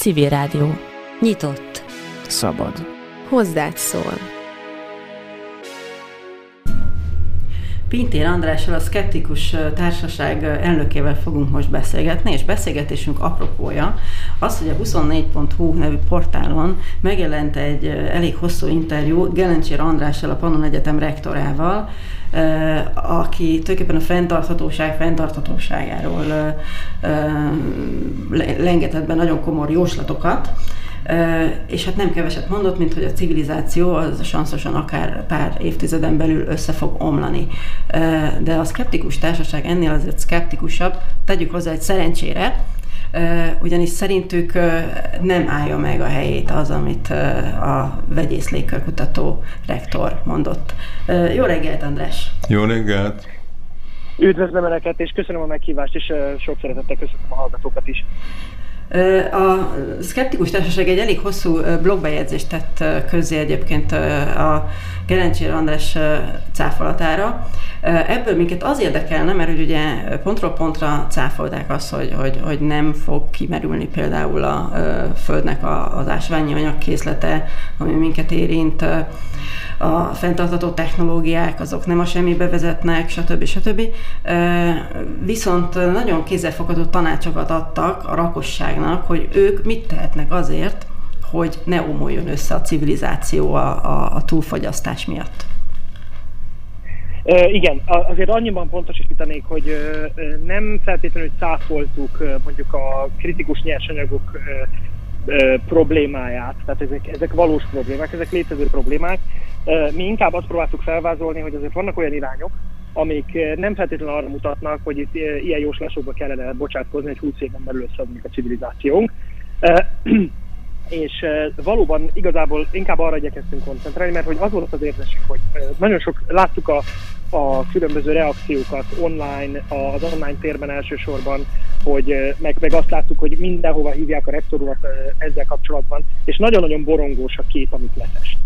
Civil Rádió. Nyitott. Szabad. Hozzád szól. Pintér Andrással a Skeptikus Társaság elnökével fogunk most beszélgetni, és beszélgetésünk apropója az, hogy a 24.hu nevű portálon megjelent egy elég hosszú interjú Gelencsér Andrással, a Pannon Egyetem rektorával, aki tulajdonképpen a fenntarthatóság fenntarthatóságáról lengetett be nagyon komor jóslatokat, és hát nem keveset mondott, mint hogy a civilizáció az sanszosan akár pár évtizeden belül össze fog omlani. De a szkeptikus társaság ennél azért szkeptikusabb, tegyük hozzá egy szerencsére, ugyanis szerintük nem állja meg a helyét az, amit a vegyész légkörkutató rektor mondott. Jó reggelt, András! Jó reggelt! Üdvözlöm Önöket, és köszönöm a meghívást, és sok szeretettel köszönöm a hallgatókat is. A Skeptikus Társaság egy elég hosszú blogbejegyzést tett közzé egyébként a Gerencsér András cáfolatára. Ebből minket az érdekelne, mert hogy ugye pontról pontra cáfolták azt, hogy, hogy, hogy nem fog kimerülni például a Földnek az ásványi anyagkészlete, ami minket érint, a fenntartató technológiák, azok nem a semmibe vezetnek, stb. stb. Viszont nagyon kézzelfogható tanácsokat adtak a lakosságnak, hogy ők mit tehetnek azért, hogy ne omoljon össze a civilizáció a, a, a túlfogyasztás miatt. Igen, azért annyiban pontosítanék, hogy nem feltétlenül cáfoltuk mondjuk a kritikus nyersanyagok problémáját, tehát ezek, ezek valós problémák, ezek létező problémák. Mi inkább azt próbáltuk felvázolni, hogy azért vannak olyan irányok, amik nem feltétlenül arra mutatnak, hogy itt ilyen jóslásokba kellene bocsátkozni, hogy 20 éven belül összeadunk a civilizációnk. És valóban igazából inkább arra igyekeztünk koncentrálni, mert hogy az volt az érzésünk, hogy nagyon sok, láttuk a, a különböző reakciókat online, az online térben elsősorban, hogy meg, meg azt láttuk, hogy mindenhova hívják a rektorulat ezzel kapcsolatban, és nagyon-nagyon borongós a kép, amit lefest.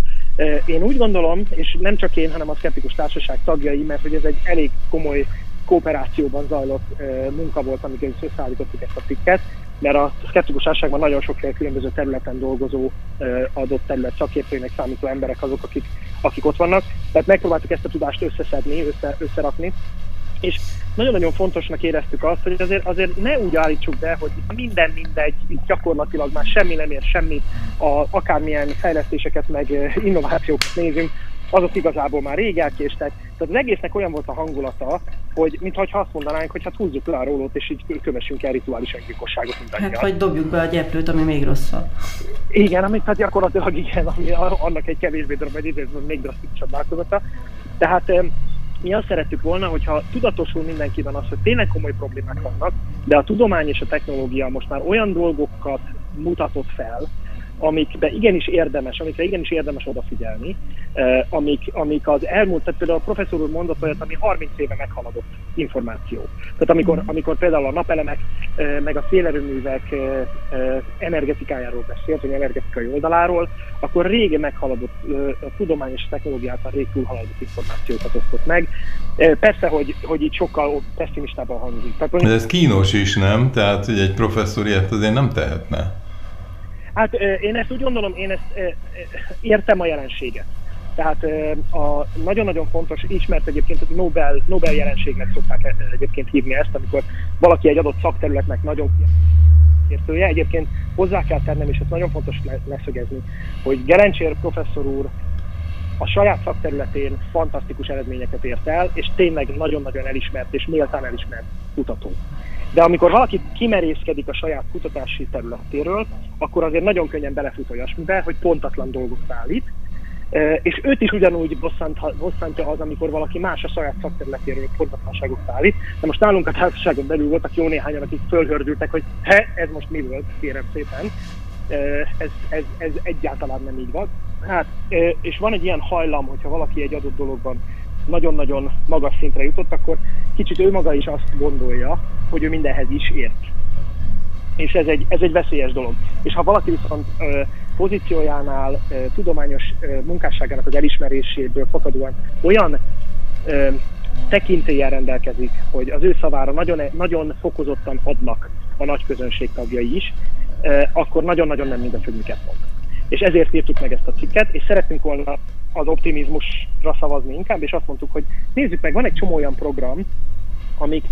Én úgy gondolom, és nem csak én, hanem a Skeptikus Társaság tagjai, mert hogy ez egy elég komoly kooperációban zajlott munka volt, amikor összeállítottuk ezt a tikket, mert a Skeptikus Társaságban nagyon sokféle különböző területen dolgozó adott terület szakértőinek számító emberek azok, akik, akik ott vannak. Tehát megpróbáltuk ezt a tudást összeszedni, össze, összerakni, és nagyon-nagyon fontosnak éreztük azt, hogy azért, azért ne úgy állítsuk be, hogy minden mindegy, itt gyakorlatilag már semmi nem ér semmit, a, akármilyen fejlesztéseket meg innovációkat nézünk, azok igazából már rég elkéstek. Tehát az egésznek olyan volt a hangulata, hogy mintha azt mondanánk, hogy hát húzzuk le a rólót, és így kövessünk el rituális öngyilkosságot mindannyian. Hát vagy dobjuk be a gyeplőt, ami még rosszabb. Igen, amit hát gyakorlatilag igen, ami annak egy kevésbé darab, egy még drasztikusabb változata. Tehát mi azt szerettük volna, hogyha tudatosul mindenkiben az, hogy tényleg komoly problémák vannak, de a tudomány és a technológia most már olyan dolgokat mutatott fel, amikbe igenis érdemes, amikre igenis érdemes odafigyelni, amik, amik az elmúlt, tehát például a professzor úr mondott olyat, ami 30 éve meghaladott információ. Tehát amikor, mm. amikor például a napelemek, meg a szélerőművek energetikájáról beszélt, vagy energetikai oldaláról, akkor régen meghaladott, tudományos technológiát a rég túlhaladott információkat osztott meg. Persze, hogy, hogy itt sokkal pessimistában hangzik. Tehát, De ez kínos is, nem? Tehát, hogy egy professzor ilyet azért nem tehetne. Hát én ezt úgy gondolom, én ezt értem a jelenséget. Tehát a nagyon-nagyon fontos, ismert egyébként a Nobel, Nobel jelenségnek szokták egyébként hívni ezt, amikor valaki egy adott szakterületnek nagyon értője. Egyébként hozzá kell tennem, és ez nagyon fontos leszögezni, hogy Gerencsér professzor úr a saját szakterületén fantasztikus eredményeket ért el, és tényleg nagyon-nagyon elismert és méltán elismert kutató. De amikor valaki kimerészkedik a saját kutatási területéről, akkor azért nagyon könnyen belefut olyasmibe, hogy pontatlan dolgokat állít, és őt is ugyanúgy bosszant, bosszantja az, amikor valaki más a saját szakterületéről pontatlanságokat állít. De most nálunk a társaságon belül voltak jó néhányan, akik fölhördültek, hogy he, ez most mi volt, kérem szépen. Ez, ez, ez egyáltalán nem így van. Hát, és van egy ilyen hajlam, hogyha valaki egy adott dologban nagyon-nagyon magas szintre jutott, akkor kicsit ő maga is azt gondolja, hogy ő mindenhez is ért. És ez egy, ez egy veszélyes dolog. És ha valaki viszont ö, pozíciójánál, ö, tudományos ö, munkásságának az elismeréséből fakadóan olyan ö, tekintélyen rendelkezik, hogy az ő szavára nagyon, nagyon fokozottan adnak a nagy közönség tagjai is, akkor nagyon-nagyon nem mindegy, hogy miket mond. És ezért írtuk meg ezt a cikket, és szeretnénk volna az optimizmusra szavazni inkább, és azt mondtuk, hogy nézzük meg, van egy csomó olyan program, amik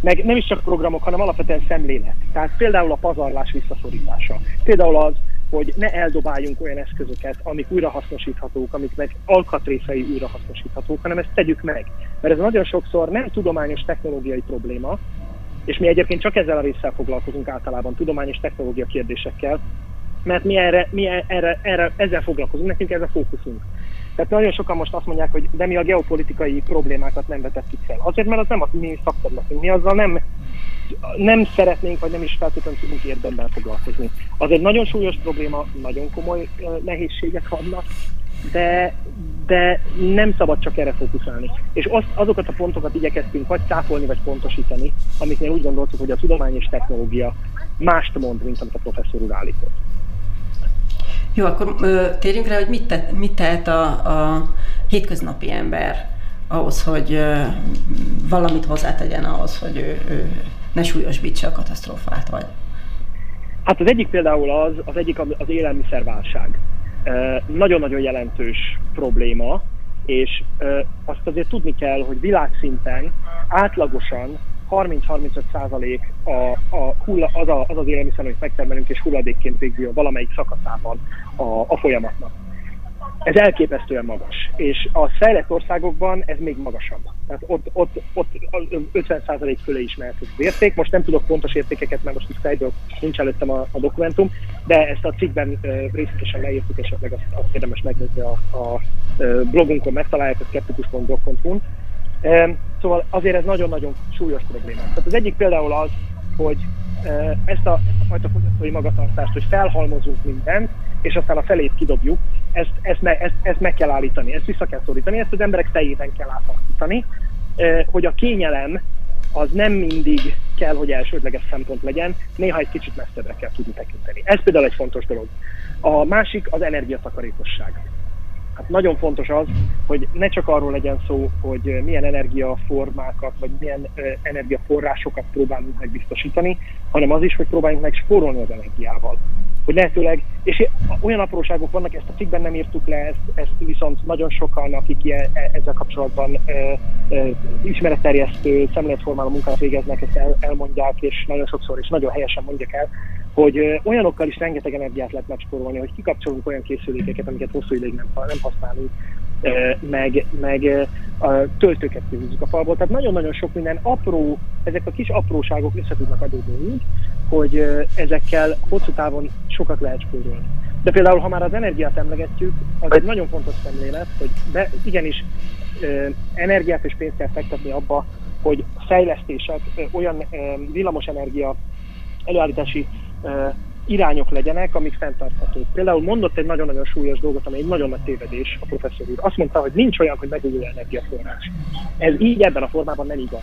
meg nem is csak programok, hanem alapvetően szemlélet. Tehát például a pazarlás visszaszorítása. Például az, hogy ne eldobáljunk olyan eszközöket, amik újrahasznosíthatók, amiknek alkatrészei újrahasznosíthatók, hanem ezt tegyük meg. Mert ez nagyon sokszor nem tudományos technológiai probléma, és mi egyébként csak ezzel a résszel foglalkozunk általában, tudományos technológia kérdésekkel, mert mi, erre, mi erre, erre, ezzel foglalkozunk, nekünk ez a fókuszunk. Tehát nagyon sokan most azt mondják, hogy de mi a geopolitikai problémákat nem vetettük fel. Azért, mert az nem a mi szakterületünk. Mi azzal nem, nem szeretnénk, vagy nem is feltétlenül tudunk érdemben foglalkozni. Az nagyon súlyos probléma, nagyon komoly nehézségek vannak, de, de nem szabad csak erre fókuszálni. És azt, azokat a pontokat igyekeztünk vagy cáfolni, vagy pontosítani, amiknél úgy gondoltuk, hogy a tudomány és technológia mást mond, mint amit a professzor úr állított. Jó, akkor ö, térjünk rá, hogy mit, te, mit tehet a, a hétköznapi ember ahhoz, hogy ö, valamit hozzátegyen ahhoz, hogy ő, ő ne súlyosbítsa a katasztrófát, vagy? Hát az egyik például az, az egyik az élelmiszerválság. Nagyon-nagyon jelentős probléma, és azt azért tudni kell, hogy világszinten átlagosan 30-35 százalék a, a hulla, az, a, az az élelmiszer, amit megtermelünk, és hulladékként végzi a valamelyik szakaszában a, a folyamatnak. Ez elképesztően magas, és a fejlett országokban ez még magasabb. Tehát ott, ott, ott 50% fölé is mehet az érték. Most nem tudok pontos értékeket, mert most itt fejből nincs előttem a, a dokumentum, de ezt a cikkben részletesen leírtuk, meg azt, azt érdemes megnézni a, a blogunkon, megtalálják, a skeptikus.blog.hu-n. Szóval azért ez nagyon-nagyon súlyos probléma. Tehát az egyik például az, hogy ezt a, ezt a fajta fogyasztói magatartást, hogy felhalmozunk mindent, és aztán a felét kidobjuk, ezt, ezt, me, ezt, ezt meg kell állítani, ezt vissza kell szorítani, ezt az emberek fejében kell átalakítani, hogy a kényelem az nem mindig kell, hogy elsődleges szempont legyen, néha egy kicsit messzebbre kell tudni tekinteni. Ez például egy fontos dolog. A másik az energiatakarékosság. Hát nagyon fontos az, hogy ne csak arról legyen szó, hogy milyen energiaformákat, vagy milyen energiaforrásokat próbálunk megbiztosítani, hanem az is, hogy próbáljunk meg spórolni az energiával. Hogy lehetőleg, és olyan apróságok vannak, ezt a cikkben nem írtuk le, ezt, ezt viszont nagyon sokan, akik e, ezzel kapcsolatban e, e, ismeretterjesztő, szemléletformáló munkát végeznek, ezt el, elmondják, és nagyon sokszor, és nagyon helyesen mondják el, hogy olyanokkal is rengeteg energiát lehet megspórolni, hogy kikapcsolunk olyan készülékeket, amiket hosszú ideig nem, nem használunk, meg, meg a töltőket kihúzzuk a falból. Tehát nagyon-nagyon sok minden apró, ezek a kis apróságok össze tudnak adódni úgy, hogy ezekkel hosszú távon sokat lehet spórolni. De például, ha már az energiát emlegetjük, az egy nagyon fontos szemlélet, hogy be, igenis energiát és pénzt kell fektetni abba, hogy fejlesztések, olyan villamosenergia előállítási irányok legyenek, amik fenntarthatók. Például mondott egy nagyon-nagyon súlyos dolgot, ami egy nagyon nagy tévedés a professzor úr. Azt mondta, hogy nincs olyan, hogy megújuló energiaforrás. Ez így ebben a formában nem igaz.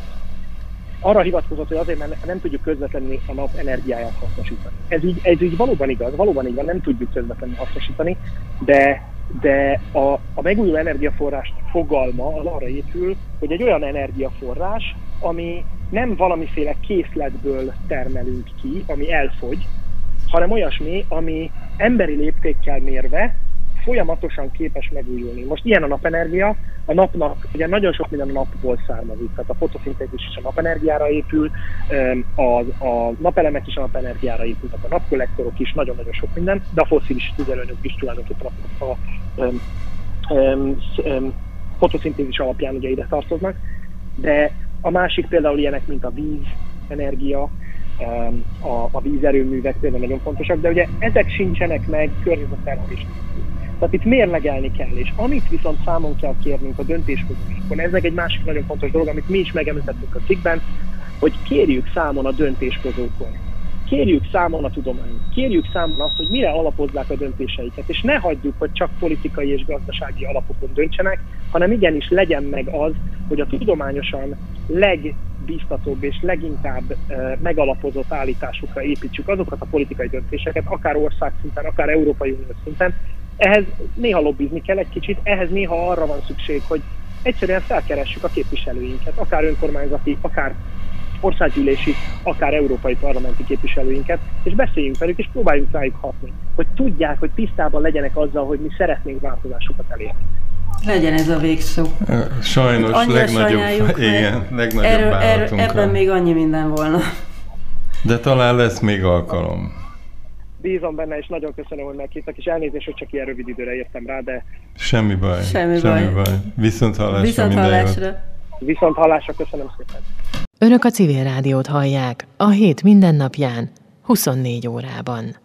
Arra hivatkozott, hogy azért, mert nem tudjuk közvetlenül a nap energiáját hasznosítani. Ez így, ez így valóban igaz, valóban van, nem tudjuk közvetlenül hasznosítani, de, de a, a megújuló energiaforrás fogalma az arra épül, hogy egy olyan energiaforrás, ami nem valamiféle készletből termelünk ki, ami elfogy, hanem olyasmi, ami emberi léptékkel mérve folyamatosan képes megújulni. Most ilyen a napenergia, a napnak, ugye nagyon sok minden a napból származik, tehát a fotoszintézis is a napenergiára épül, a, a napelemek is a napenergiára épül, tehát a napkollektorok is, nagyon-nagyon sok minden, de a foszilis tüzelőanyagok is tulajdonképpen a, a, a, a, a fotoszintézis alapján ugye ide tartoznak, de a másik például ilyenek, mint a víz, energia, a, a vízerőművek például nagyon fontosak, de ugye ezek sincsenek meg környezettermelés tehát itt mérlegelni kell, és amit viszont számon kell kérnünk a döntéshozóinkon, ez meg egy másik nagyon fontos dolog, amit mi is megemlítettünk a cikkben, hogy kérjük számon a döntéshozókon. Kérjük számon a tudományt, kérjük számon azt, hogy mire alapozzák a döntéseiket, és ne hagyjuk, hogy csak politikai és gazdasági alapokon döntsenek, hanem igenis legyen meg az, hogy a tudományosan legbiztatóbb és leginkább megalapozott állításokra építsük azokat a politikai döntéseket, akár országszinten, akár Európai Unió szinten. Ehhez néha lobbizni kell egy kicsit, ehhez néha arra van szükség, hogy egyszerűen felkeressük a képviselőinket, akár önkormányzati, akár országgyűlési, akár európai parlamenti képviselőinket, és beszéljünk velük, és próbáljunk rájuk hatni, hogy tudják, hogy tisztában legyenek azzal, hogy mi szeretnénk változásokat elérni. Legyen ez a végszó. Sajnos Annyira legnagyobb, igen, legnagyobb erről, erről, Ebben még annyi minden volna. De talán lesz még alkalom. Bízom benne, és nagyon köszönöm, hogy meghívtak, és elnézést, hogy csak ilyen rövid időre értem rá, de... Semmi baj. Semmi, semmi baj. baj. Viszont hallásra Viszont hallásra. Viszont hallásra, köszönöm szépen. Önök a civil rádiót hallják a hét mindennapján, 24 órában.